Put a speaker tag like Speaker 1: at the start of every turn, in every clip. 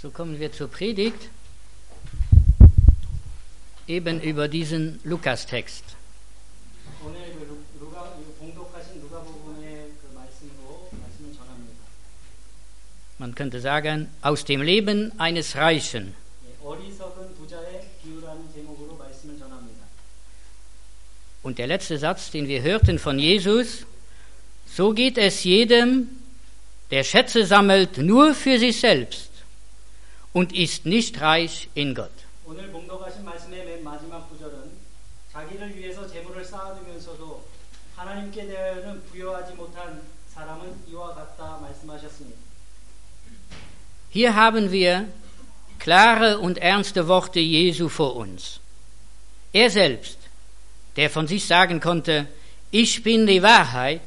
Speaker 1: So kommen wir zur Predigt, eben über diesen Lukas-Text. Man könnte sagen, aus dem Leben eines Reichen. Und der letzte Satz, den wir hörten von Jesus, so geht es jedem, der Schätze sammelt nur für sich selbst und ist nicht reich in Gott.
Speaker 2: 오늘 봉독하신 말씀의 맨 마지막 구절은 자기를 위해서 재물을 쌓아두면서도 하나님께 대하여는 부여하지 못한 사람은 이와 같다 말씀하셨습니다.
Speaker 1: Hier haben wir klare und ernste Worte Jesu vor uns. Er selbst, der von sich sagen konnte, ich bin die Wahrheit,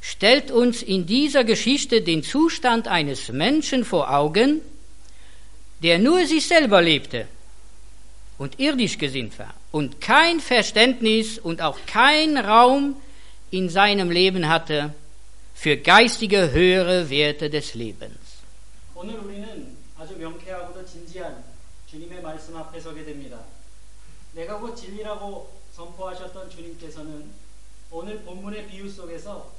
Speaker 1: stellt uns in dieser Geschichte den Zustand eines Menschen vor Augen, der nur sich selber lebte und irdisch gesinnt war und kein Verständnis und auch kein Raum in seinem Leben hatte für geistige höhere Werte des Lebens.
Speaker 2: 오늘 우리는 아주 명쾌하고도 진지한 주님의 말씀 앞에 서게 됩니다. 내가 곧 진리라고 선포하셨던 주님께서는 오늘 본문의 비유 속에서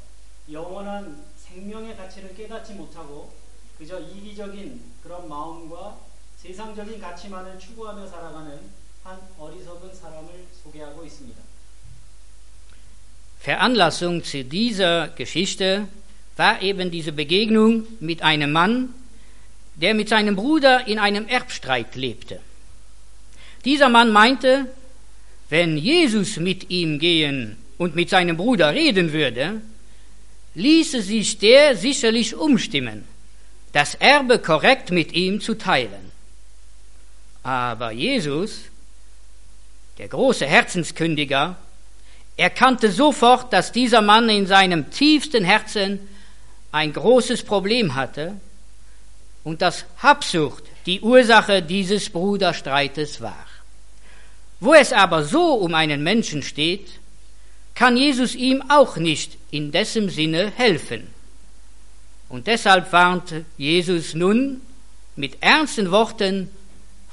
Speaker 2: 영원한 생명의 가치를 깨닫지 못하고 그저 이기적인 그런 마음과 세상적인 가치만을 추구하며 살아가는 한 어리석은 사람을 소개하고 있습니다.
Speaker 1: Veranlassung zu dieser Geschichte war eben diese Begegnung mit einem Mann, der mit seinem Bruder in einem Erbstreit lebte. Dieser Mann meinte, wenn Jesus mit ihm gehen und mit seinem Bruder reden würde, ließe sich der sicherlich umstimmen, das Erbe korrekt mit ihm zu teilen. Aber Jesus, der große Herzenskündiger, erkannte sofort, dass dieser Mann in seinem tiefsten Herzen ein großes Problem hatte und dass Habsucht die Ursache dieses Bruderstreites war. Wo es aber so um einen Menschen steht, kann Jesus ihm auch nicht in dessen Sinne helfen. Und deshalb warnte Jesus nun mit ernsten Worten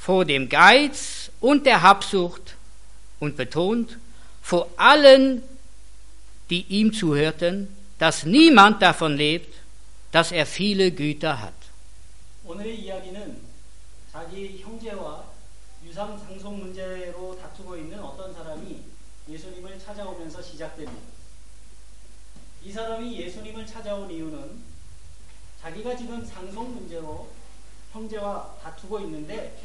Speaker 1: vor dem Geiz und der Habsucht und betont vor allen, die ihm zuhörten, dass niemand davon lebt, dass er viele Güter hat.
Speaker 2: 오늘의 이야기는 자기 형제와 유상 상속 문제로 다투고 있는 어떤 사람이 예수님을 찾아오면서 시작됩니다. 이 사람이 예수님을 찾아온 이유는 자기가 지금 상속 문제로 형제와 다투고 있는데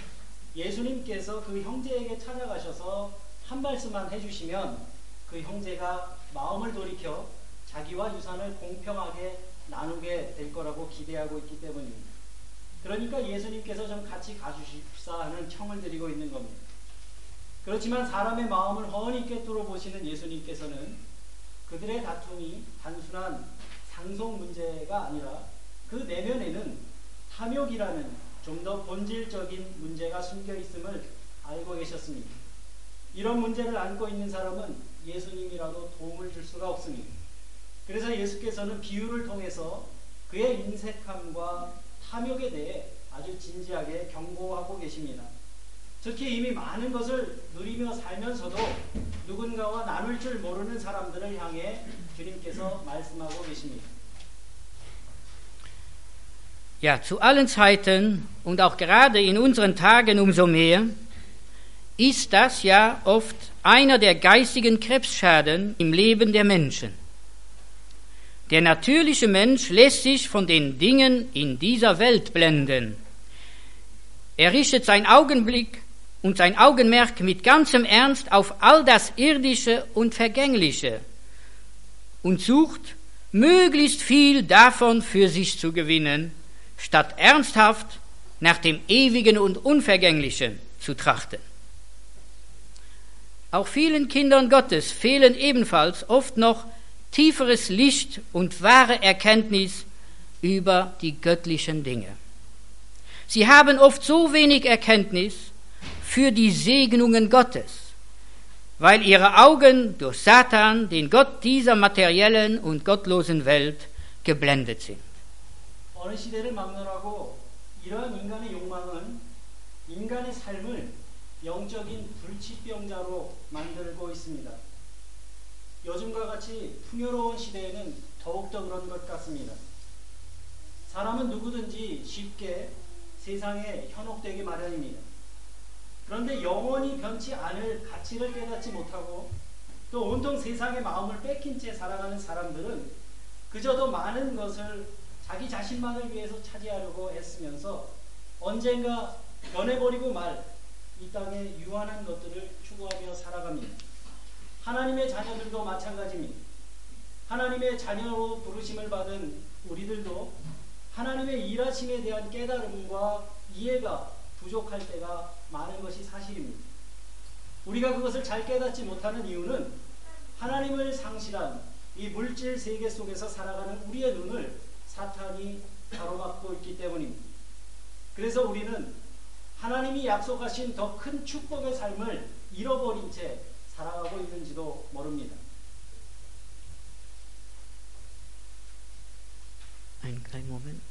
Speaker 2: 예수님께서 그 형제에게 찾아가셔서 한 말씀만 해주시면 그 형제가 마음을 돌이켜 자기와 유산을 공평하게 나누게 될 거라고 기대하고 있기 때문입니다. 그러니까 예수님께서 좀 같이 가주십사 하는 청을 드리고 있는 겁니다. 그렇지만 사람의 마음을 훤히 꿰뚫어 보시는 예수님께서는 그들의 다툼이 단순한 상속 문제가 아니라 그 내면에는 탐욕이라는 좀 더 본질적인 문제가 숨겨 있음을 알고 계셨습니다. 이런 문제를 안고 있는 사람은 예수님이라도 도움을 줄 수가 없습니다. 그래서 예수께서는 비유를 통해서 그의 인색함과 탐욕에 대해 아주 진지하게 경고하고 계십니다. 특히 이미 많은 것을 누리며 살면서도 누군가와 나눌 줄 모르는 사람들을 향해 주님께서 말씀하고 계십니다.
Speaker 1: Ja, zu allen Zeiten und auch gerade in unseren Tagen umso mehr ist das ja oft einer der geistigen Krebsschaden im Leben der Menschen. Der natürliche Mensch lässt sich von den Dingen in dieser Welt blenden. Er richtet sein Augenblick und sein Augenmerk mit ganzem Ernst auf all das Irdische und Vergängliche und sucht, möglichst viel davon für sich zu gewinnen, statt ernsthaft nach dem Ewigen und Unvergänglichen zu trachten. Auch vielen Kindern Gottes fehlen ebenfalls oft noch tieferes Licht und wahre Erkenntnis über die göttlichen Dinge. Sie haben oft so wenig Erkenntnis für die Segnungen Gottes, weil ihre Augen durch Satan, den Gott dieser materiellen und gottlosen Welt, geblendet sind.
Speaker 2: 어느 시대를 막론하고 이러한 인간의 욕망은 인간의 삶을 영적인 불치병자로 만들고 있습니다. 요즘과 같이 풍요로운 시대에는 더욱더 그런 것 같습니다. 사람은 누구든지 쉽게 세상에 현혹되기 마련입니다. 그런데 영원히 변치 않을 가치를 깨닫지 못하고 또 온통 세상의 마음을 뺏긴 채 살아가는 사람들은 그저도 많은 것을 자기 자신만을 위해서 차지하려고 애쓰면서 언젠가 변해버리고 말 이 땅의 유한한 것들을 추구하며 살아갑니다. 하나님의 자녀들도 마찬가지입니다. 하나님의 자녀로 부르심을 받은 우리들도 하나님의 일하심에 대한 깨달음과 이해가 부족할 때가 많은 것이 사실입니다. 우리가 그것을 잘 깨닫지 못하는 이유는 하나님을 상실한 이 물질 세계 속에서 살아가는 우리의 눈을 사탄이 가로막고 있기 때문입니다. 그래서 우리는 하나님이 약속하신 더 큰 축복의 삶을 잃어버린 채 살아가고 있는지도 모릅니다.
Speaker 1: Einen kleinen Moment.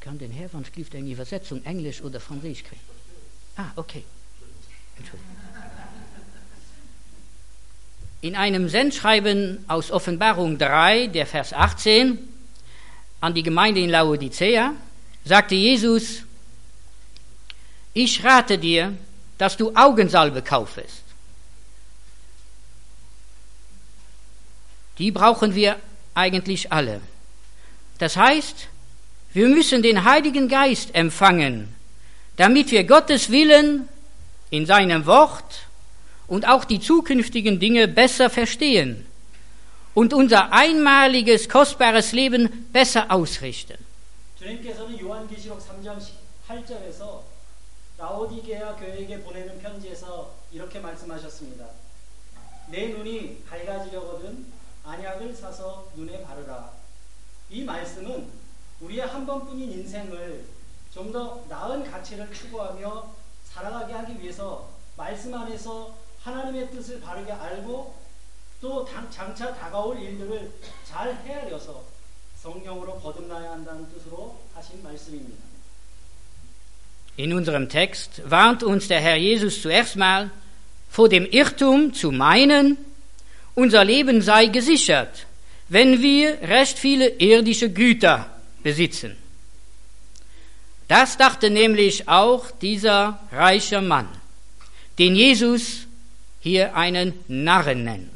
Speaker 1: Kann den Herr von Schlift eine Übersetzung Englisch oder Französisch kriegen? Ah, okay. Entschuldigung. In einem Sendschreiben aus Offenbarung 3, der Vers 18, an die Gemeinde in Laodicea, sagte Jesus, ich rate dir, dass du Augensalbe kaufest. Die brauchen wir eigentlich alle. Das heißt, wir müssen den Heiligen Geist empfangen, damit wir Gottes Willen in seinem Wort und auch die zukünftigen Dinge besser verstehen und unser einmaliges, kostbares Leben besser ausrichten.
Speaker 2: 주님께서는 요한계시록 3장 8절에서 라오디게아 교회에게 보내는 편지에서 이렇게 말씀하셨습니다. 내 눈이 밝아지려거든 안약을 사서 눈에 바르라. 이 말씀은 우리의 한 번뿐인 인생을 좀 더 나은 가치를 추구하며 살아가게 하기 위해서 말씀 안에서 하나님의 뜻을 바르게 알고 또 장차 다가올 일들을 잘 헤아려서 성령으로 거듭나야 한다는 뜻으로 하신 말씀입니다.
Speaker 1: In unserem Text warnt uns der Herr Jesus zuerst mal vor dem Irrtum zu meinen, unser Leben sei gesichert, wenn wir recht viele irdische Güter besitzen. Das dachte nämlich auch dieser reiche Mann, den Jesus hier einen Narren nennt.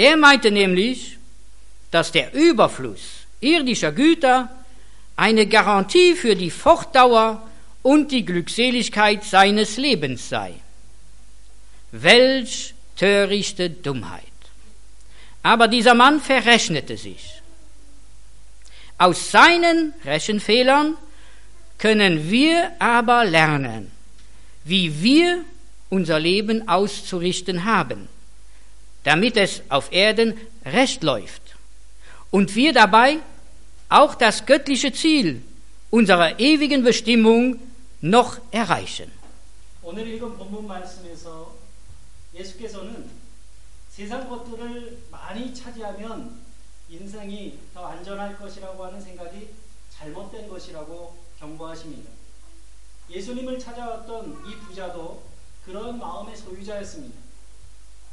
Speaker 1: Der meinte nämlich, dass der Überfluss irdischer Güter eine Garantie für die Fortdauer und die Glückseligkeit seines Lebens sei. Welch törichte Dummheit. Aber dieser Mann verrechnete sich. Aus seinen Rechenfehlern können wir aber lernen, wie wir unser Leben auszurichten haben, damit es auf Erden recht läuft und wir dabei auch das göttliche Ziel unserer ewigen Bestimmung noch erreichen.
Speaker 2: 오늘 읽은 본문 말씀에서 예수께서는 세상 것들을 많이 차지하면 인생이 더 안전할 것이라고 하는 생각이 잘못된 것이라고 경고하십니다. 예수님을 찾아왔던 이 부자도 그런 마음의 소유자였습니다.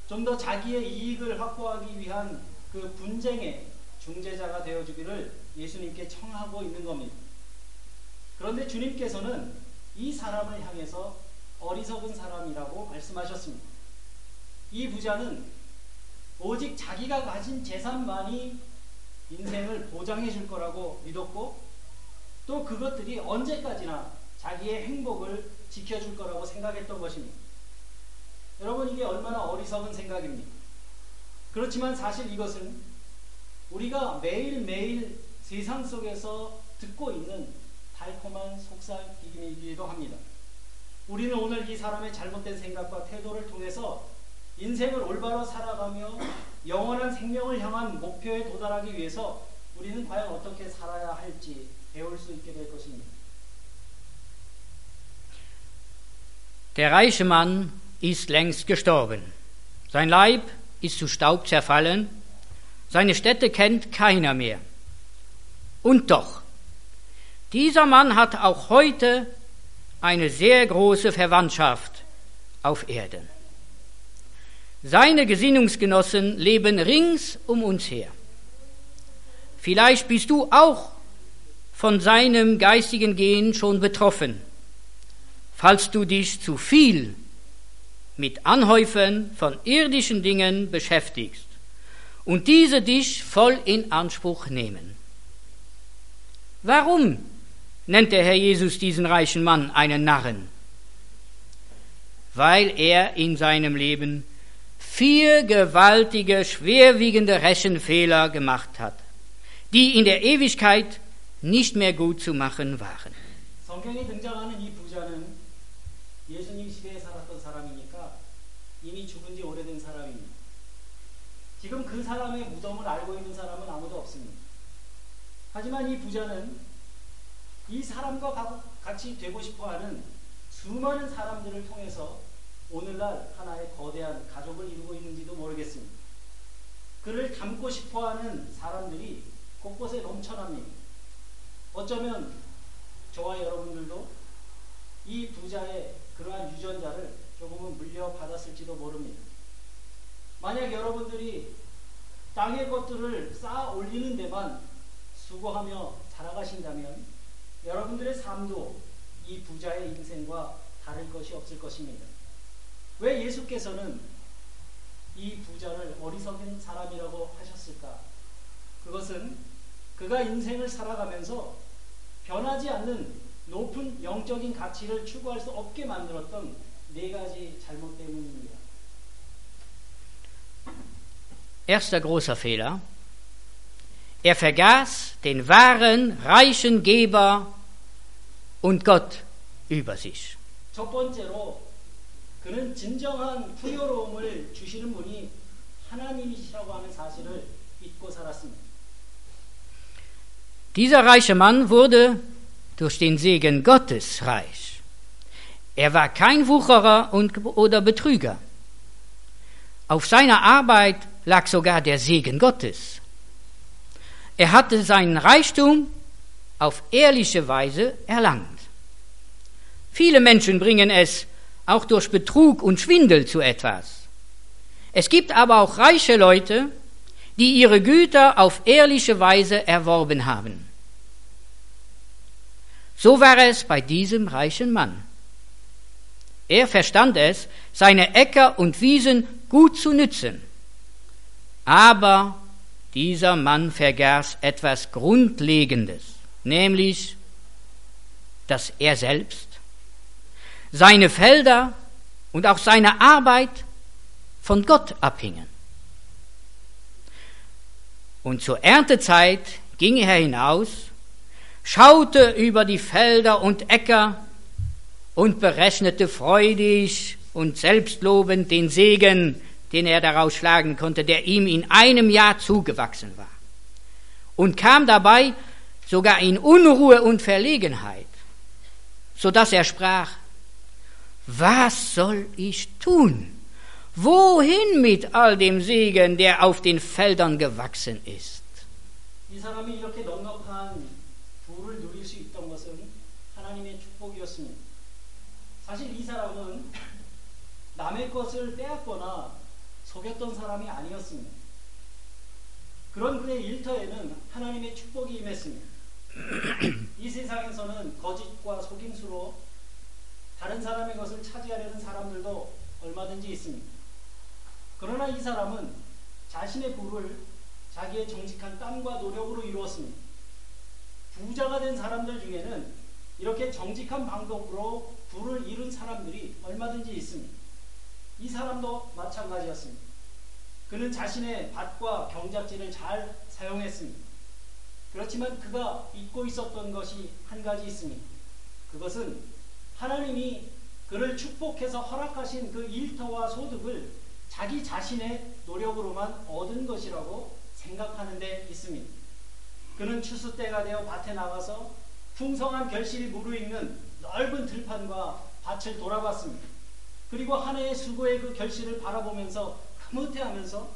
Speaker 2: 좀 더 자기의 이익을 확보하기 위한 그 분쟁의 중재자가 되어주기를 예수님께 청하고 있는 겁니다. 그런데 주님께서는 이 사람을 향해서 어리석은 사람이라고 말씀하셨습니다. 이 부자는 오직 자기가 가진 재산만이 인생을 보장해 줄 거라고 믿었고 또 그것들이 언제까지나 자기의 행복을 지켜줄 거라고 생각했던 것입니다. 여러분 이게 얼마나 어리석은 생각입니까? 그렇지만 사실 이것은 우리가 매일매일 세상 속에서 듣고 있는 달콤한 속삭임이기도 합니다. 우리는 오늘 이 사람의 잘못된 생각과 태도를 통해서 인생을 올바로 살아가며 영원한 생명을 향한 목표에 도달하기 위해서 우리는 과연 어떻게 살아야 할지 배울 수 있게 될 것입니다.
Speaker 1: Der reiche Mann ist längst gestorben. Sein Leib ist zu Staub zerfallen. Seine Stätte kennt keiner mehr. Und doch, Dieser Mann hat auch heute eine sehr große Verwandtschaft auf Erden. Seine Gesinnungsgenossen leben rings um uns her. Vielleicht bist du auch von seinem geistigen Gehen schon betroffen, falls du dich zu viel mit Anhäufen von irdischen Dingen beschäftigst und diese dich voll in Anspruch nehmen. Warum nennt der Herr Jesus diesen reichen Mann einen Narren? Weil er in seinem Leben vier gewaltige, schwerwiegende Rechenfehler gemacht hat, die in der Ewigkeit nicht mehr gut zu machen waren.
Speaker 2: 성경에 등장하는 이 부자는 예수님 시대에 살았던 사람이니까 이미 죽은 지 오래된 사람입니다. 지금 그 사람의 무덤을 알고 있는 사람은 아무도 없습니다. 하지만 이 부자는 이 사람과 같이 되고 싶어 하는 수많은 사람들을 통해서 오늘날 하나의 거대한 가족을 이루고 있는지도 모르겠습니다. 그를 닮고 싶어 하는 사람들이 곳곳에 넘쳐납니다. 어쩌면 저와 여러분들도 이 부자의 그러한 유전자를 조금은 물려받았을지도 모릅니다. 만약 여러분들이 땅의 것들을 쌓아 올리는 데만 수고하며 살아가신다면 여러분들의 삶도 이 부자의 인생과 다를 것이 없을 것입니다. 왜 예수께서는 이 부자를 어리석은 사람이라고 하셨을까? 그것은 그가 인생을 살아가면서 변하지 않는 높은 영적인 가치를 추구할 수 없게 만들었던 네 가지 잘못 때문입니다.
Speaker 1: Erster großer Fehler. Er vergaß den wahren, reichen Geber und Gott über sich.
Speaker 2: 첫 번째로 그는 진정한 풍요로움을 주시는 분이 하나님이시라고 하는 사실을 잊고 살았습니다.
Speaker 1: Dieser reiche Mann wurde durch den Segen Gottes reich. Er war kein Wucherer und, oder Betrüger. Auf seiner Arbeit lag sogar der Segen Gottes. Er hatte seinen Reichtum auf ehrliche Weise erlangt. Viele Menschen bringen es auch durch Betrug und Schwindel zu etwas. Es gibt aber auch reiche Leute, die ihre Güter auf ehrliche Weise erworben haben. So war es bei diesem reichen Mann. Er verstand es, seine Äcker und Wiesen gut zu nützen. Aber dieser Mann vergaß etwas Grundlegendes, nämlich, dass er selbst, seine Felder und auch seine Arbeit von Gott abhingen. Und zur Erntezeit ging er hinaus schaute über die Felder und Äcker und berechnete freudig und selbstlobend den Segen, den er daraus schlagen konnte, der ihm in einem Jahr zugewachsen war. Und kam dabei sogar in Unruhe und Verlegenheit, so dass er sprach, was soll ich tun? Wohin mit all dem Segen, der auf den Feldern gewachsen ist?
Speaker 2: 사실 이 사람은 남의 것을 빼앗거나 속였던 사람이 아니었습니다. 그런 그의 일터에는 하나님의 축복이 임했습니다. 이 세상에서는 거짓과 속임수로 다른 사람의 것을 차지하려는 사람들도 얼마든지 있습니다. 그러나 이 사람은 자신의 부를 자기의 정직한 땀과 노력으로 이루었습니다. 부자가 된 사람들 중에는 이렇게 정직한 방법으로 부를 이룬 사람들이 얼마든지 있습니다. 이 사람도 마찬가지였습니다. 그는 자신의 밭과 경작지를 잘 사용했습니다. 그렇지만 그가 잊고 있었던 것이 한 가지 있습니다. 그것은 하나님이 그를 축복해서 허락하신 그 일터와 소득을 자기 자신의 노력으로만 얻은 것이라고 생각하는 데 있습니다. 그는 추수 때가 되어 밭에 나가서 풍성한 결실이 무르익는 넓은 들판과 밭을 돌아봤습니다. 그리고 한 해의 수고의 그 결실을 바라보면서 흐뭇해하면서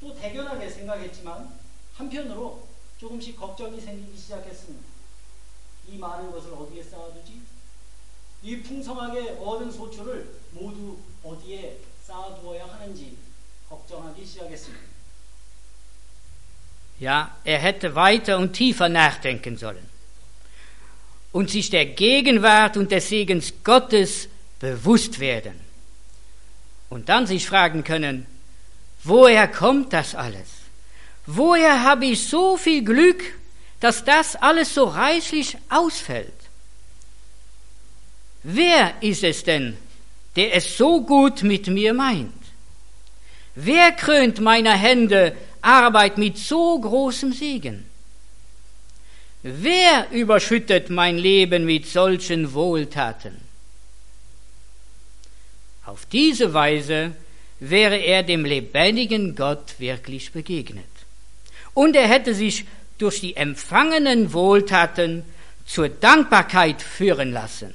Speaker 2: 또 대견하게 생각했지만 한편으로 조금씩 걱정이 생기기 시작했습니다. 이이 많은 것을 어디에 쌓아두지? 이 풍성하게 얻은 소출을 모두 어디에 쌓아두어야 하는지 걱정하기 시작했습니다.
Speaker 1: Ja, er hätte weiter und tiefer nachdenken sollen und sich der Gegenwart und des Segens Gottes bewusst werden. Und dann sich fragen können, woher kommt das alles? Woher habe ich so viel Glück, dass das alles so reichlich ausfällt? Wer ist es denn, der es so gut mit mir meint? Wer krönt meiner Hände Arbeit mit so großem Segen? Wer überschüttet mein Leben mit solchen Wohltaten? Auf diese Weise wäre er dem lebendigen Gott wirklich begegnet. Und er hätte sich durch die empfangenen Wohltaten zur Dankbarkeit führen lassen.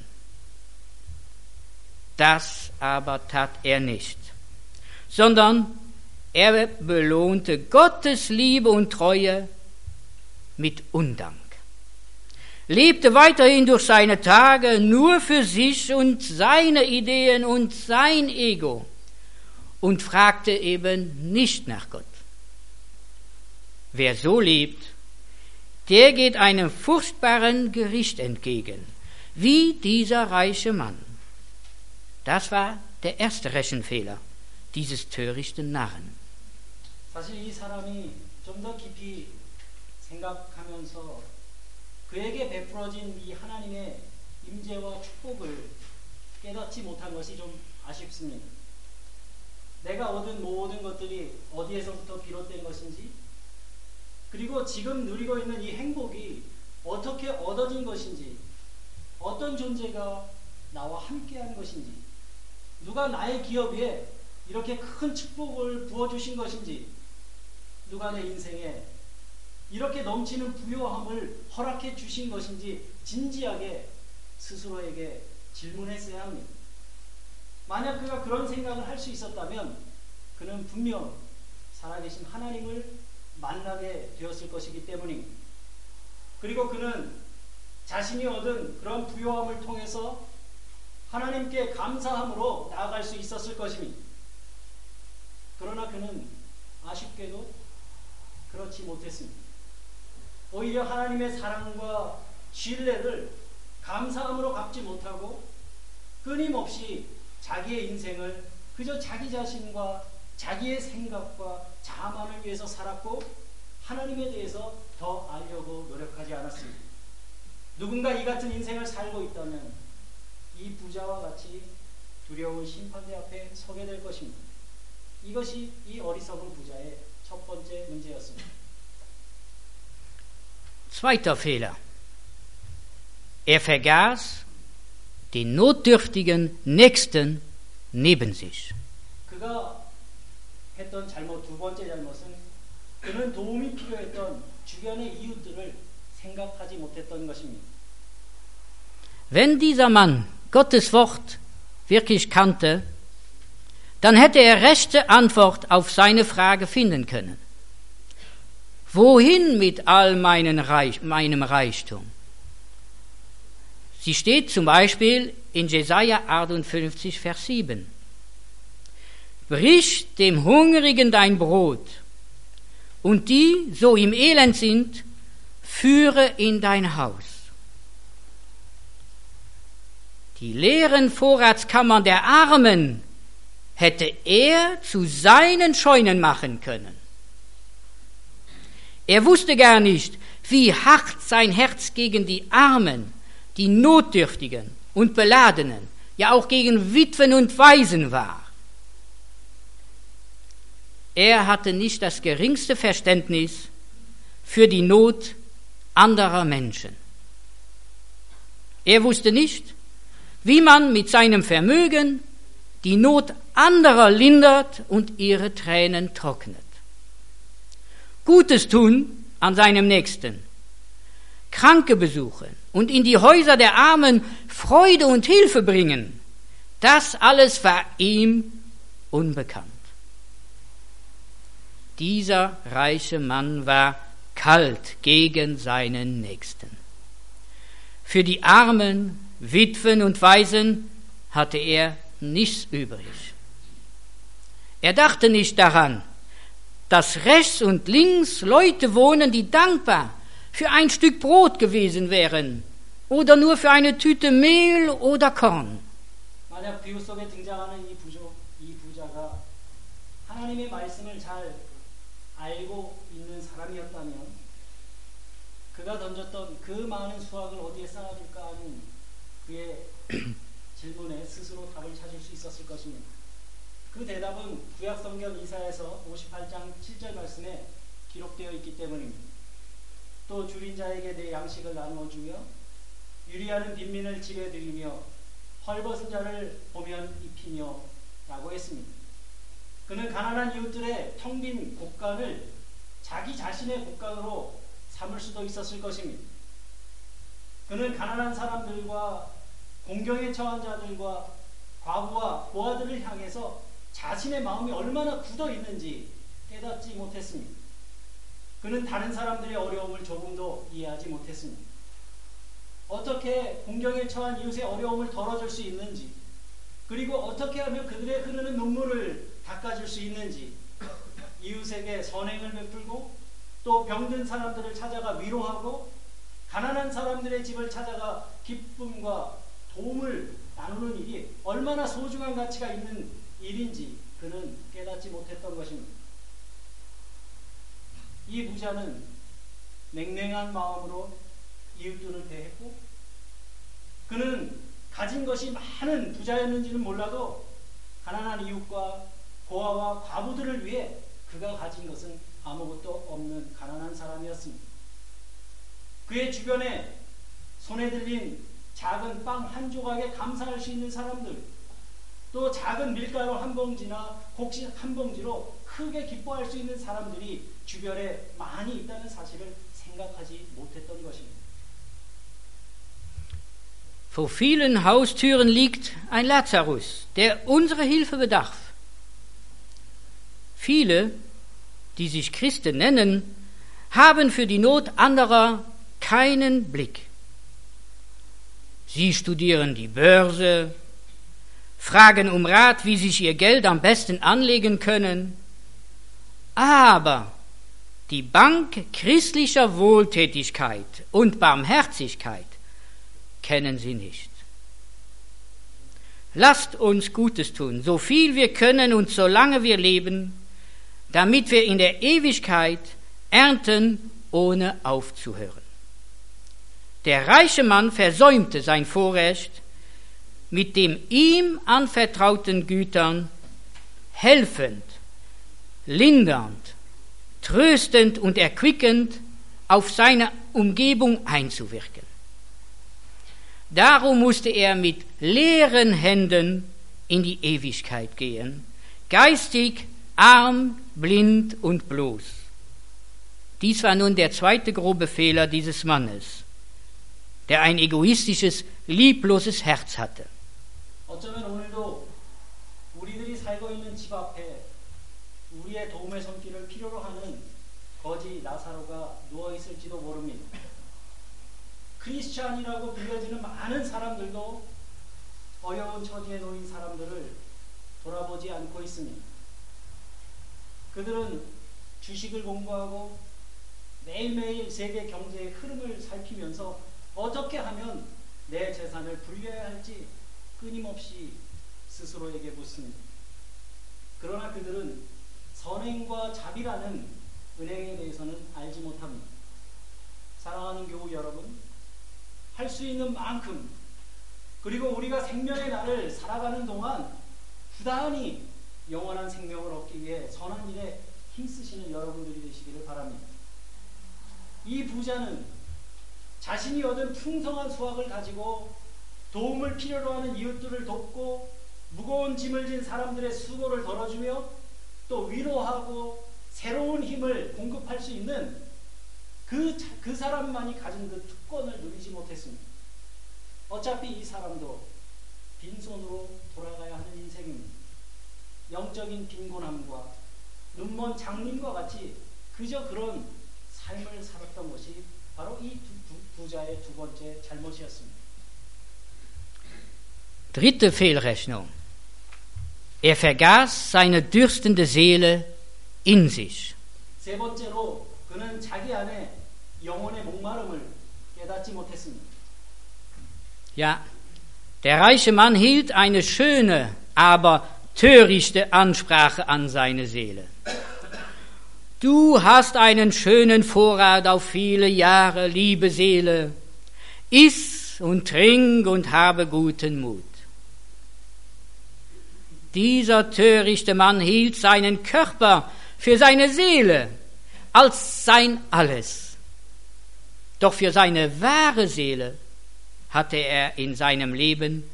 Speaker 1: Das aber tat er nicht, sondern er belohnte Gottes Liebe und Treue mit Undank, lebte weiterhin durch seine Tage nur für sich und seine Ideen und sein Ego und fragte eben nicht nach Gott. Wer so lebt, der geht einem furchtbaren Gericht entgegen, wie dieser reiche Mann. Das war der erste Rechenfehler dieses törichten Narren.
Speaker 2: 사실 이 사람이 좀 더 깊이 생각하면서 그에게 베풀어진 이 하나님의 임재와 축복을 깨닫지 못한 것이 좀 아쉽습니다. 내가 얻은 모든 것들이 어디에서부터 비롯된 것인지 그리고 지금 누리고 있는 이 행복이 어떻게 얻어진 것인지 어떤 존재가 나와 함께한 것인지 누가 나의 기업 위에 이렇게 큰 축복을 부어주신 것인지 누가 내 인생에 이렇게 넘치는 부요함을 허락해 주신 것인지 진지하게 스스로에게 질문했어야 합니다. 만약 그가 그런 생각을 할 수 있었다면 그는 분명 살아계신 하나님을 만나게 되었을 것이기 때문입니다. 그리고 그는 자신이 얻은 그런 부요함을 통해서 하나님께 감사함으로 나아갈 수 있었을 것입니다. 그러나 그는 아쉽게도 그렇지 못했습니다. 오히려 하나님의 사랑과 신뢰를 감사함으로 갚지 못하고 끊임없이 자기의 인생을 그저 자기 자신과 자기의 생각과 자만을 위해서 살았고 하나님에 대해서 더 알려고 노력하지 않았습니다. 누군가 이 같은 인생을 살고 있다면 이 부자와 같이 두려운 심판대 앞에 서게 될 것입니다. 이것이 이 어리석은 부자의 첫 번째 문제였습니다.
Speaker 1: Zweiter Fehler. Er vergaß den notdürftigen Nächsten neben sich. Wenn dieser Mann Gottes Wort wirklich kannte, dann hätte er rechte Antwort auf seine Frage finden können. Wohin mit all Reich, meinem Reichtum? Sie steht zum Beispiel in Jesaja 58, Vers 7. Brich dem Hungrigen dein Brot, und die, so im Elend sind, führe in dein Haus. Die leeren Vorratskammern der Armen hätte er zu seinen Scheunen machen können. Er wusste gar nicht, wie hart sein Herz gegen die Armen, die Notdürftigen und Beladenen, ja auch gegen Witwen und Waisen war. Er hatte nicht das geringste Verständnis für die Not anderer Menschen. Er wusste nicht, wie man mit seinem Vermögen die Not anderer lindert und ihre Tränen trocknet. Gutes tun an seinem Nächsten, Kranke besuchen und in die Häuser der Armen Freude und Hilfe bringen, das alles war ihm unbekannt. Dieser reiche Mann war kalt gegen seinen Nächsten. Für die Armen, Witwen und Waisen hatte er nichts übrig. Er dachte nicht daran, dass rechts und links Leute wohnen, die dankbar für ein Stück Brot gewesen wären oder nur für eine Tüte Mehl oder Korn.
Speaker 2: 그 대답은 구약 성경 이사에서 58장 7절 말씀에 기록되어 있기 때문입니다. 또 줄인 자에게 내 양식을 나누어 주며 유리하는 빈민을 들이며 헐벗은 자를 보면 입히며 라고 했습니다. 그는 가난한 이웃들의 텅 빈 곳간을 자기 자신의 곳간으로 삼을 수도 있었을 것입니다. 그는 가난한 사람들과 공경에 처한 자들과 과부와 고아들을 향해서 자신의 마음이 얼마나 굳어 있는지 깨닫지 못했습니다. 그는 다른 사람들의 어려움을 조금도 이해하지 못했습니다. 어떻게 공경에 처한 이웃의 어려움을 덜어줄 수 있는지, 그리고 어떻게 하면 그들의 흐르는 눈물을 닦아줄 수 있는지, 이웃에게 선행을 베풀고 또 병든 사람들을 찾아가 위로하고 가난한 사람들의 집을 찾아가 기쁨과 도움을 나누는 일이 얼마나 소중한 가치가 있는 일인지 그는 깨닫지 못했던 것입니다. 이 부자는 맹맹한 마음으로 이웃들을 대했고 그는 가진 것이 많은 부자였는지는 몰라도 가난한 이웃과 고아와 과부들을 위해 그가 가진 것은 아무것도 없는 가난한 사람이었습니다. 그의 주변에 손에 들린 작은 빵 한 조각에 감사할 수 있는 사람들, 또 작은 밀가루 한 봉지나 곡식 한 봉지로 크게 기뻐할 수 있는 사람들이 주변에 많이 있다는 사실을 생각하지 못했던 것입니다.
Speaker 1: Vor vielen Haustüren liegt ein Lazarus, der unsere Hilfe bedarf. Viele, die sich Christen nennen, haben für die Not anderer keinen Blick. Sie studieren die Börse, fragen um Rat, wie sie ihr Geld am besten anlegen können, aber die Bank christlicher Wohltätigkeit und Barmherzigkeit kennen sie nicht. Lasst uns Gutes tun, so viel wir können und solange wir leben, damit wir in der Ewigkeit ernten, ohne aufzuhören. Der reiche Mann versäumte sein Vorrecht, mit dem ihm anvertrauten Gütern helfend, lindernd, tröstend und erquickend auf seine Umgebung einzuwirken. Darum musste er mit leeren Händen in die Ewigkeit gehen, geistig arm, blind und bloß. Dies war nun der zweite grobe Fehler dieses Mannes, der ein egoistisches, liebloses Herz hatte.
Speaker 2: 어쩌면 오늘도 우리들이 살고 있는 집 앞에 우리의 도움의 손길을 필요로 하는 거지 나사로가 누워 있을지도 모릅니다. 크리스찬이라고 불려지는 많은 사람들도 어려운 처지에 놓인 사람들을 돌아보지 않고 있습니다. 그들은 주식을 공부하고 매일매일 세계 경제의 흐름을 살피면서 어떻게 하면 내 재산을 불려야 할지 끊임없이 스스로에게 묻습니다. 그러나 그들은 선행과 자비라는 은행에 대해서는 알지 못합니다. 사랑하는 교우 여러분, 할 수 있는 만큼 그리고 우리가 생명의 날을 살아가는 동안 부단히 영원한 생명을 얻기 위해 선한 일에 힘쓰시는 여러분들이 되시기를 바랍니다. 이 부자는 자신이 얻은 풍성한 수확을 가지고 도움을 필요로 하는 이웃들을 돕고 무거운 짐을 진 사람들의 수고를 덜어주며 또 위로하고 새로운 힘을 공급할 수 있는 그, 그 사람만이 가진 그 특권을 누리지 못했습니다. 어차피 이 사람도 빈손으로 돌아가야 하는 인생입니다. 영적인 빈곤함과 눈먼 장님과 같이 그저 그런 삶을 살았던 것이 바로 이 두- 부자의 두 번째 잘못이었습니다.
Speaker 1: Dritte Fehlrechnung. Er vergaß seine dürstende Seele in sich. Ja, der reiche Mann hielt eine schöne, aber törichte Ansprache an seine Seele. Du hast einen schönen Vorrat auf viele Jahre, liebe Seele. Iss und trink und habe guten Mut. Dieser törichte Mann hielt seinen Körper für seine Seele als sein Alles. Doch für seine wahre Seele hatte er in seinem Leben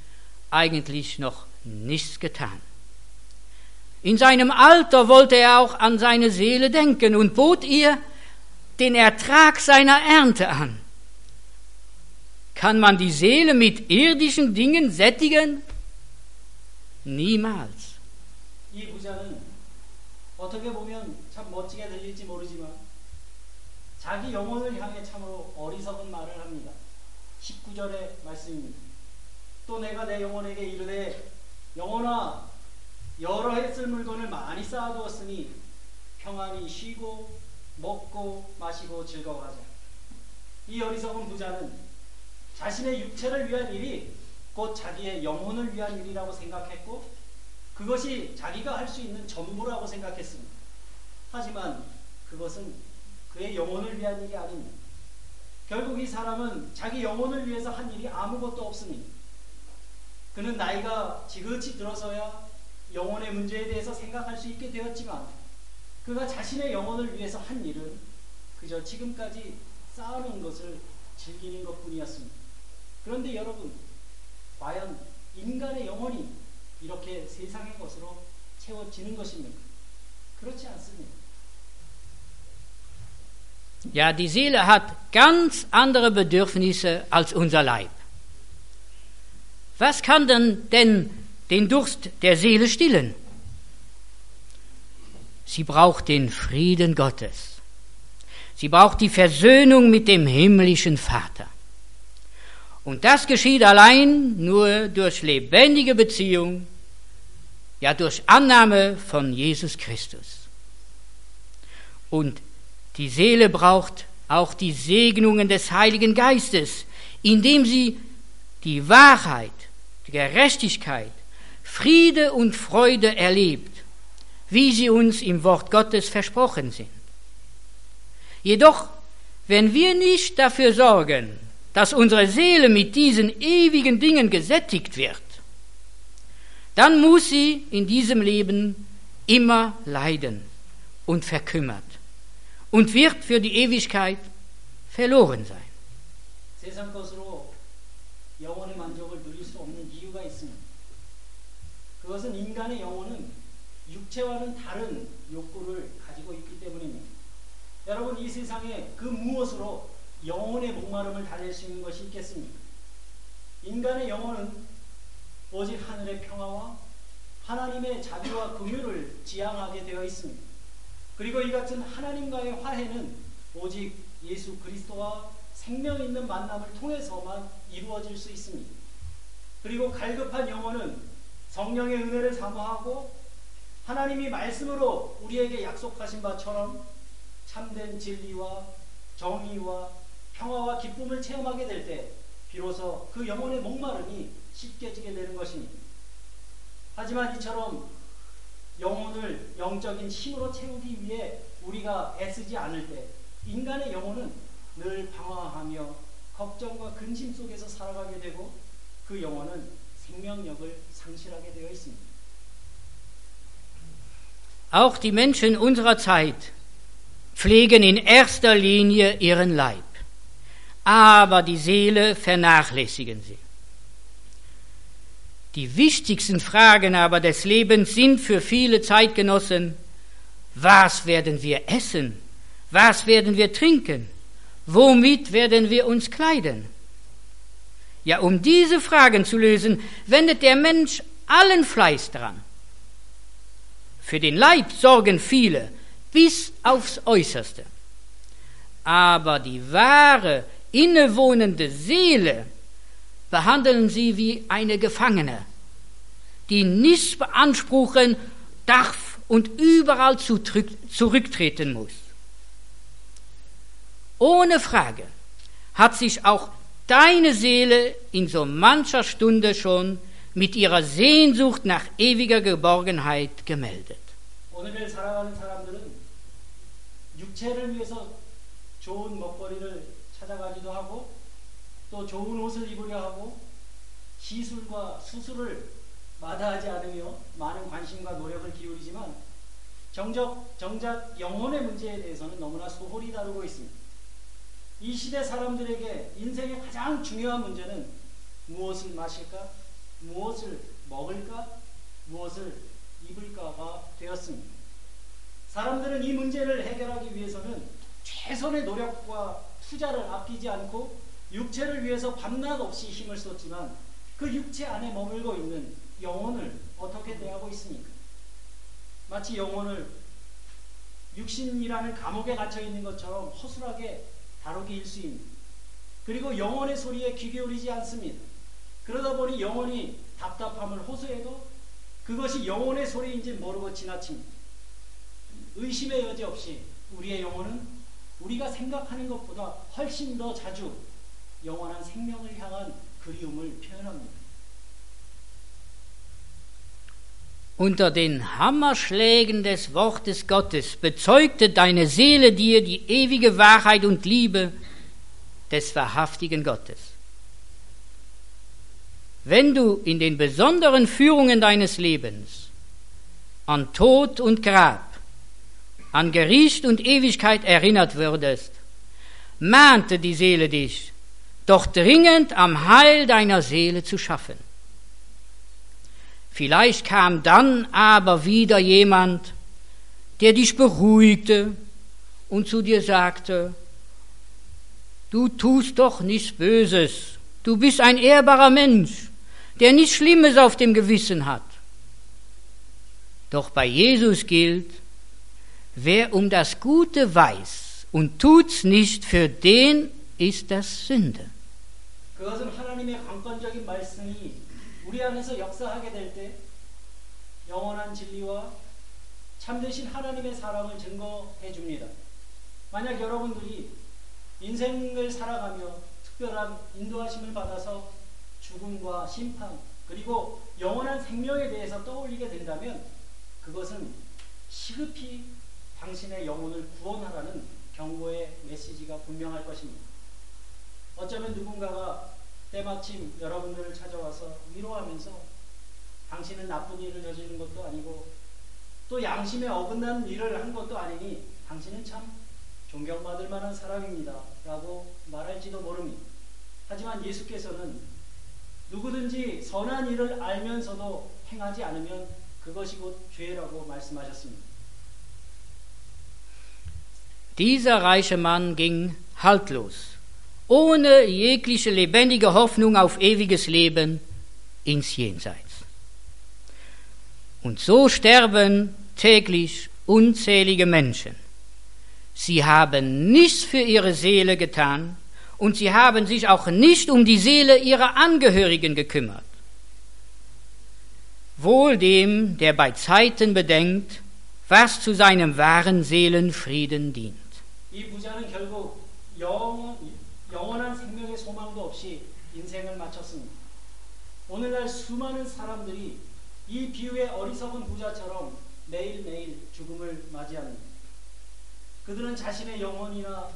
Speaker 1: eigentlich noch nichts getan. In seinem Alter wollte er auch an seine Seele denken und bot ihr den Ertrag seiner Ernte an. Kann man die Seele mit irdischen Dingen sättigen? Niemals.
Speaker 2: 이 부자는 어떻게 보면 참 멋지게 들릴지 모르지만 자기 영혼을 향해 참으로 어리석은 말을 합니다. 19절의 말씀입니다. 또 내가 내 영혼에게 이르되 영혼아 여러 해 쓸 물건을 많이 쌓아두었으니 평안히 쉬고 먹고 마시고 즐거워하자. 이 어리석은 부자는 자신의 육체를 위한 일이 곧 자기의 영혼을 위한 일이라고 생각했고 그것이 자기가 할 수 있는 전부라고 생각했습니다. 하지만 그것은 그의 영혼을 위한 일이 아닙니다. 결국 이 사람은 자기 영혼을 위해서 한 일이 아무것도 없습니다. 그는 나이가 지긋이 들어서야 영혼의 문제에 대해서 생각할 수 있게 되었지만 그가 자신의 영혼을 위해서 한 일은 그저 지금까지 쌓아놓은 것을 즐기는 것 뿐이었습니다. 그런데 여러분, 과연 인간의 영혼이 이렇게 세상의 것으로 채워지는 것입니까? 그렇지 않습니다.
Speaker 1: Ja, die Seele hat ganz andere Bedürfnisse als unser Leib. Was kann denn, denn den Durst der Seele stillen? Sie braucht den Frieden Gottes. Sie braucht die Versöhnung mit dem himmlischen Vater. Und das geschieht allein nur durch lebendige Beziehung, ja durch Annahme von Jesus Christus. Und die Seele braucht auch die Segnungen des Heiligen Geistes, indem sie die Wahrheit, die Gerechtigkeit, Friede und Freude erlebt, wie sie uns im Wort Gottes versprochen sind. Jedoch, wenn wir nicht dafür sorgen, dass unsere Seele mit diesen ewigen Dingen gesättigt wird, dann muss sie in diesem Leben immer leiden und verkümmert und wird für die Ewigkeit verloren sein.
Speaker 2: 세상 것으로 영혼의 만족을 누릴 수 없는 이유가 있습니다. 그것은 인간의 영혼은 육체와는 다른 욕구를 가지고 있기 때문입니다. 여러분 이 세상에 그 무엇으로 영혼의 목마름을 달랠 수 있는 것이 있겠습니까? 인간의 영혼은 오직 하늘의 평화와 하나님의 자비와 긍휼을 지향하게 되어 있습니다. 그리고 이 같은 하나님과의 화해는 오직 예수 그리스도와 생명 있는 만남을 통해서만 이루어질 수 있습니다. 그리고 갈급한 영혼은 성령의 은혜를 사모하고 하나님이 말씀으로 우리에게 약속하신 바처럼 참된 진리와 정의와 평화와 기쁨을 체험하게 될 때 비로소 그 영혼의 목마름이 씻겨지게 되는 것입니다. 하지만 이처럼 영혼을 영적인 힘으로 채우기 위해 우리가 애쓰지 않을 때 인간의 영혼은 늘 방황하며 걱정과 근심 속에서 살아가게 되고 그 영혼은 생명력을 상실하게 되어 있습니다.
Speaker 1: Auch die Menschen unserer Zeit pflegen in erster Linie ihren Leib, aber die Seele vernachlässigen sie. Die wichtigsten Fragen aber des Lebens sind für viele Zeitgenossen, was werden wir essen? Was werden wir trinken? Womit werden wir uns kleiden? Ja, um diese Fragen zu lösen, wendet der Mensch allen Fleiß dran. Für den Leib sorgen viele bis aufs äußerste. aber die wahre, innewohnende Seele behandeln sie wie eine Gefangene, die nichts beanspruchen darf und überall zurücktreten muss. Ohne Frage hat sich auch deine Seele in so mancher Stunde schon mit ihrer Sehnsucht nach ewiger Geborgenheit gemeldet.
Speaker 2: 오늘을 살아가는 사람들은 육체를 위해서 좋은 먹거리를 찾아가기도 하고 또 좋은 옷을 입으려 하고 시술과 수술을 마다하지 않으며 많은 관심과 노력을 기울이지만 정적, 정작 영혼의 문제에 대해서는 너무나 소홀히 다루고 있습니다. 이 시대 사람들에게 인생의 가장 중요한 문제는 무엇을 마실까? 무엇을 먹을까? 무엇을 입을까가 되었습니다. 사람들은 이 문제를 해결하기 위해서는 최선의 노력과 투자를 아끼지 않고 육체를 위해서 밤낮 없이 힘을 썼지만 그 육체 안에 머물고 있는 영혼을 어떻게 대하고 있습니까? 마치 영혼을 육신이라는 감옥에 갇혀 있는 것처럼 허술하게 다루기 일수입니다. 그리고 영혼의 소리에 귀 기울이지 않습니다. 그러다 보니 영혼이 답답함을 호소해도 그것이 영혼의 소리인지 모르고 지나칩니다. 의심의 여지 없이 우리의 영혼은 우리가 생각하는 것보다 훨씬 더 자주 영원한 생명을 향한 그리움을 표현합니다.
Speaker 1: Unter den Hammerschlägen des Wortes Gottes bezeugte deine Seele dir die ewige Wahrheit und Liebe des wahrhaftigen Gottes. Wenn du in den besonderen Führungen deines Lebens an Tod und Grab, an Gericht und Ewigkeit erinnert würdest, mahnte die Seele dich, doch dringend am Heil deiner Seele zu schaffen. Vielleicht kam dann aber wieder jemand, der dich beruhigte und zu dir sagte, du tust doch nichts Böses, du bist ein ehrbarer Mensch, der nichts Schlimmes auf dem Gewissen hat. Doch bei Jesus gilt, wer um das Gute weiß und tut's nicht, für den ist das Sünde.
Speaker 2: 그것은 하나님의 강권적인 말씀이 우리 안에서 역사하게 될 때 영원한 진리와 참되신 하나님의 사랑을 증거해 줍니다. 만약 여러분들이 인생을 살아가며 특별한 인도하심을 받아서 죽음과 심판 그리고 영원한 생명에 대해서 떠올리게 된다면 그것은 시급히 당신의 영혼을 구원하라는 경고의 메시지가 분명할 것입니다. 어쩌면 누군가가 때마침 여러분들을 찾아와서 위로하면서 당신은 나쁜 일을 저지른 것도 아니고 또 양심에 어긋난 일을 한 것도 아니니 당신은 참 존경받을 만한 사람입니다. 라고 말할지도 모릅니다. 하지만 예수께서는 누구든지 선한 일을 알면서도 행하지 않으면 그것이 곧 죄라고 말씀하셨습니다.
Speaker 1: Dieser reiche Mann ging haltlos, ohne jegliche lebendige Hoffnung auf ewiges Leben ins Jenseits. Und so sterben täglich unzählige Menschen. Sie haben nichts für ihre Seele getan und sie haben sich auch nicht um die Seele ihrer Angehörigen gekümmert. Wohl dem, der bei Zeiten bedenkt, was zu seinem wahren Seelenfrieden dient.
Speaker 2: 이 부자는 결국 영원, 영원한 생명의 소망도 없이 인생을 마쳤습니다. 오늘날 수많은 사람들이 이 비유의 어리석은 부자처럼 매일매일 죽음을 맞이합니다. 그들은 자신의 영혼이나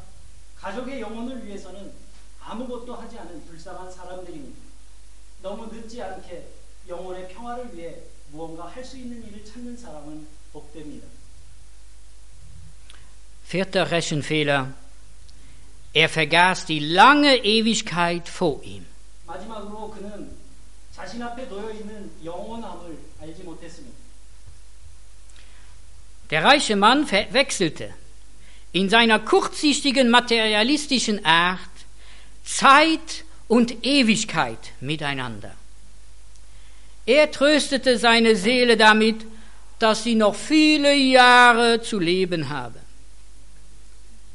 Speaker 2: 가족의 영혼을 위해서는 아무것도 하지 않은 불쌍한 사람들입니다. 너무 늦지 않게 영혼의 평화를 위해 무언가 할 수 있는 일을 찾는 사람은 복됩니다.
Speaker 1: Vierter Rechenfehler. Er vergaß die lange Ewigkeit vor ihm. Der reiche Mann verwechselte in seiner kurzsichtigen materialistischen Art Zeit und Ewigkeit miteinander. Er tröstete seine Seele damit, dass sie noch viele Jahre zu leben habe.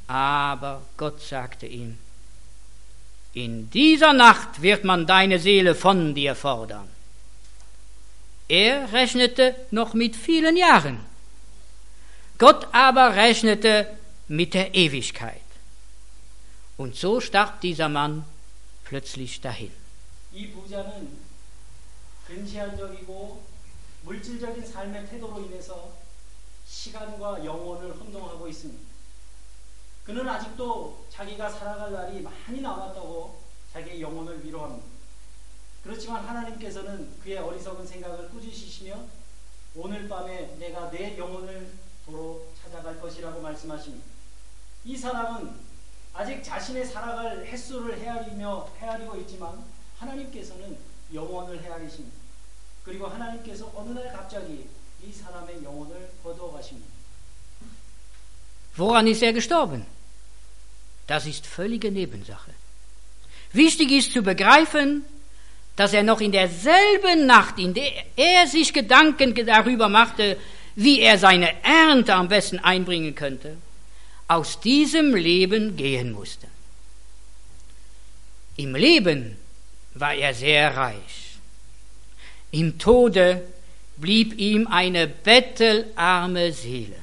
Speaker 1: Aber Gott sagte ihm, in dieser Nacht wird man deine Seele von dir fordern. Er rechnete noch mit vielen Jahren. Gott aber rechnete mit der Ewigkeit. Und so starb dieser Mann plötzlich dahin.
Speaker 2: 이 부자는 근시안적이고 물질적인 삶의 태도로 인해서 시간과 영혼을 혼동하고 있습니다. 그는 아직도 자기가 살아갈 날이 많이 남았다고 자기의 영혼을 위로합니다. 그렇지만 하나님께서는 그의 어리석은 생각을 꾸짖으시며 오늘 밤에 내가 내 영혼을 도로 찾아갈 것이라고 말씀하십니다. 이 사람은 아직 자신의 살아갈 횟수를 헤아리며 헤아리고 있지만 하나님께서는 영혼을 헤아리십니다. 그리고 하나님께서 어느 날 갑자기 이 사람의 영혼을 거두어 가십니다.
Speaker 1: Woran ist er gestorben? Das ist völlige Nebensache. Wichtig ist zu begreifen, dass er noch in derselben Nacht, in der er sich Gedanken darüber machte, wie er seine Ernte am besten einbringen könnte, aus diesem Leben gehen musste. Im Leben war er sehr reich. Im Tode blieb ihm eine bettelarme Seele.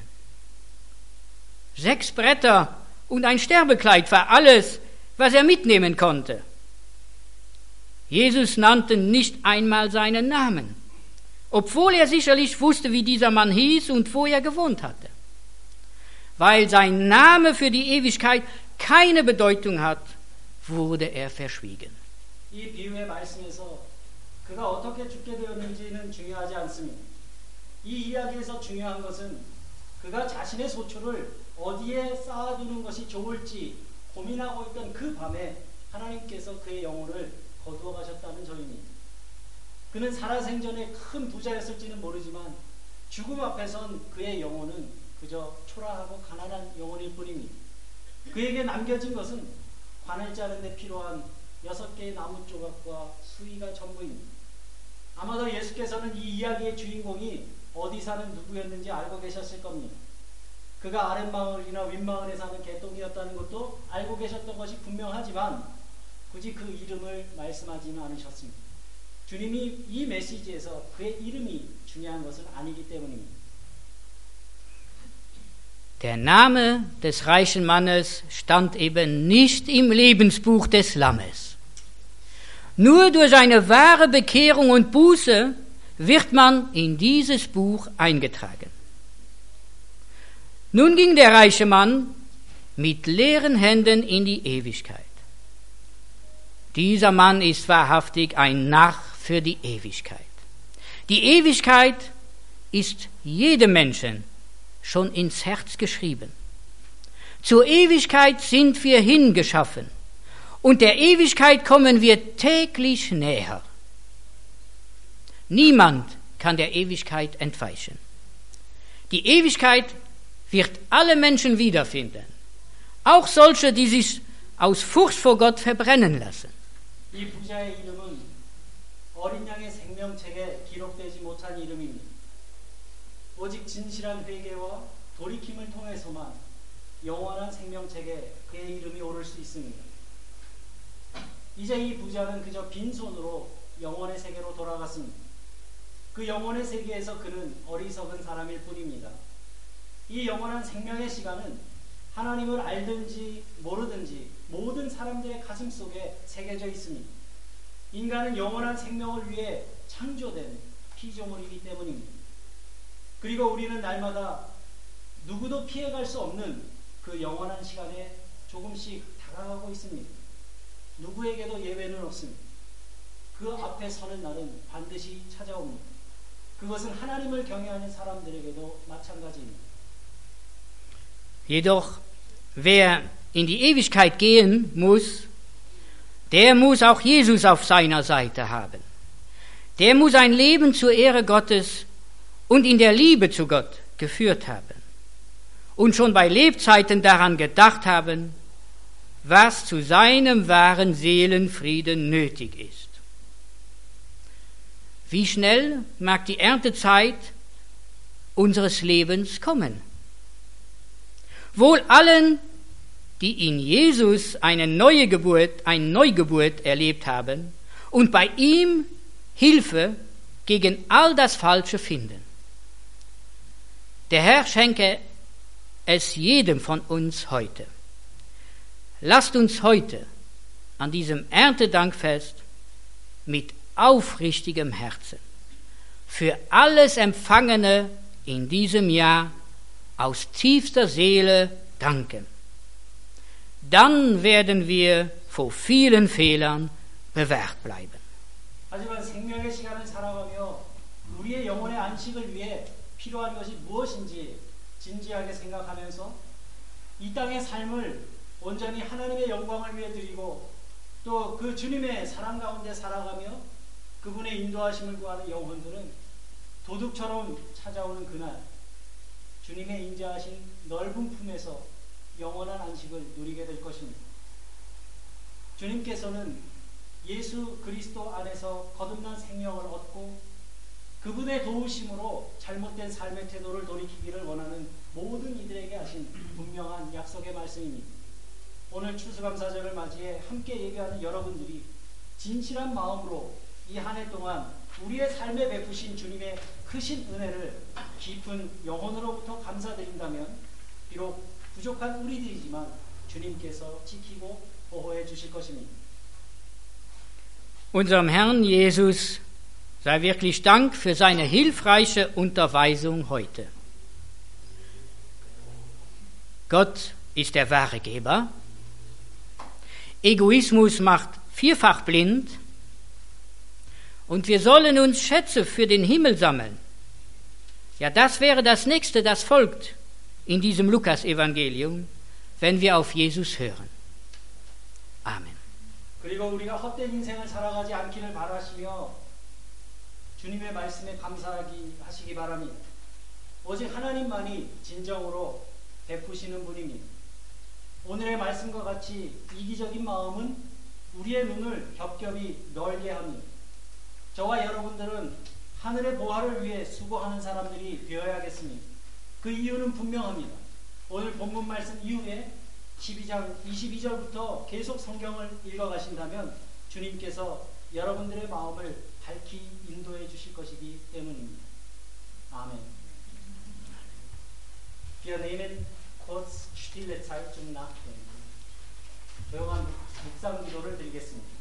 Speaker 1: Sechs Bretter und ein Sterbekleid war alles, was er mitnehmen konnte. Jesus nannte nicht einmal seinen Namen, obwohl er sicherlich wusste, wie dieser Mann hieß und wo er gewohnt hatte. Weil sein Name für die Ewigkeit keine Bedeutung hat, wurde er verschwiegen.
Speaker 2: 이 비유의 말씀에서 그가 어떻게 죽게 되었는지는 중요하지 않습니다. 이 이야기에서 중요한 것은 그가 자신의 소출을 어디에 쌓아두는 것이 좋을지 고민하고 있던 그 밤에 하나님께서 그의 영혼을 거두어 가셨다는 점입니다. 그는 살아생전에 큰 부자였을지는 모르지만 죽음 앞에선 그의 영혼은 그저 초라하고 가난한 영혼일 뿐입니다. 그에게 남겨진 것은 관을 자르는데 필요한 여섯 개의 나무 조각과 수위가 전부입니다. 아마도 예수께서는 이 이야기의 주인공이 어디 사는 누구였는지 알고 계셨을 겁니다. 그가 아랫마을이나 윗마을에 사는 개똥이었다는 것도 알고 계셨던 것이 분명하지만 굳이 그 이름을 말씀하지는 않으셨습니다. 주님이 이 메시지에서 그의 이름이 중요한 것은 아니기 때문입니다.
Speaker 1: Der Name des reichen Mannes stand eben nicht im Lebensbuch des Lammes. Nur durch eine wahre Bekehrung und Buße wird man in dieses Buch eingetragen. Nun ging der reiche Mann mit leeren Händen in die Ewigkeit. Dieser Mann ist wahrhaftig ein Narr für die Ewigkeit. Die Ewigkeit ist jedem Menschen schon ins Herz geschrieben. Zur Ewigkeit sind wir hingeschaffen und der Ewigkeit kommen wir täglich näher. Niemand kann der Ewigkeit entweichen. Die Ewigkeit wird alle Menschen wiederfinden, auch solche, die sich aus Furcht vor Gott verbrennen lassen.
Speaker 2: 영원한. 그 영원의 세계에서 그는 어리석은 사람일 뿐입니다. 이 영원한 생명의 시간은 하나님을 알든지 모르든지 모든 사람들의 가슴 속에 새겨져 있습니다. 인간은 영원한 생명을 위해 창조된 피조물이기 때문입니다. 그리고 우리는 날마다 누구도 피해갈 수 없는 그 영원한 시간에 조금씩 다가가고 있습니다. 누구에게도 예외는 없습니다. 그 앞에 서는 날은 반드시 찾아옵니다. 그것은 하나님을 경외하는 사람들에게도 마찬가지입니다.
Speaker 1: Jedoch, wer in die Ewigkeit gehen muss, der muss auch Jesus auf seiner Seite haben. Der muss ein Leben zur Ehre Gottes und in der Liebe zu Gott geführt haben und schon bei Lebzeiten daran gedacht haben, was zu seinem wahren Seelenfrieden nötig ist. Wie schnell mag die Erntezeit unseres Lebens kommen? Wohl allen, die in Jesus eine neue Geburt, eine Neugeburt erlebt haben und bei ihm Hilfe gegen all das Falsche finden. Der Herr schenke es jedem von uns heute. Lasst uns heute an diesem Erntedankfest mit aufrichtigem Herzen für alles Empfangene in diesem Jahr aus tiefster Seele danken. Dann werden wir vor vielen Fehlern bewährt bleiben.
Speaker 2: 하지만 생명의 시간을 살아가며 우리의 영혼의 안식을 위해 필요한 것이 무엇인지 진지하게 생각하면서 이 땅의 삶을 온전히 하나님의 영광을 위해 드리고 또 그 주님의 사랑 가운데 살아가며 그분의 인도하심을 구하는 영혼들은 도둑처럼 찾아오는 그날 주님의 인자하신 넓은 품에서 영원한 안식을 누리게 될 것입니다. 주님께서는 예수 그리스도 안에서 거듭난 생명을 얻고 그분의 도우심으로 잘못된 삶의 태도를 돌이키기를 원하는 모든 이들에게 하신 분명한 약속의 말씀입니다. 오늘 추수감사절을 맞이해 함께 예배하는 여러분들이 진실한 마음으로 이 한 해 동안 우리의 삶에 베푸신 주님의 크신 은혜를 깊은 영혼으로부터 감사드린다면 비록 부족한 우리들이지만 주님께서 지키고 보호해 주실 것입니다.
Speaker 1: Unserem Herrn Jesus sei wirklich Dank für seine hilfreiche Unterweisung heute. Gott ist der wahre Geber. Egoismus macht vierfach blind. Und wir sollen uns Schätze für den Himmel sammeln. Ja, das wäre das nächste, das folgt in diesem Lukas-Evangelium, wenn wir auf Jesus hören. Amen.
Speaker 2: 그리고 우리가 헛된 인생을 살아가지 않기를 바라시며 주님의 말씀에 감사하기 하시기 바랍니다. 오직 하나님만이 진정으로 베푸시는 분입니다. 오늘의 말씀과 같이 이기적인 마음은 우리의 눈을 겹겹이 넓게 합니다. 저와 여러분들은 하늘의 보화를 위해 수고하는 사람들이 되어야겠습니다. 그 이유는 분명합니다. 오늘 본문 말씀 이후에 12장 22절부터 계속 성경을 읽어가신다면 주님께서 여러분들의 마음을 밝히 인도해 주실 것이기 때문입니다. 아멘. Wir nehmen kurz stille Zeit zum Nachdenken. 조용한 묵상 기도를 드리겠습니다.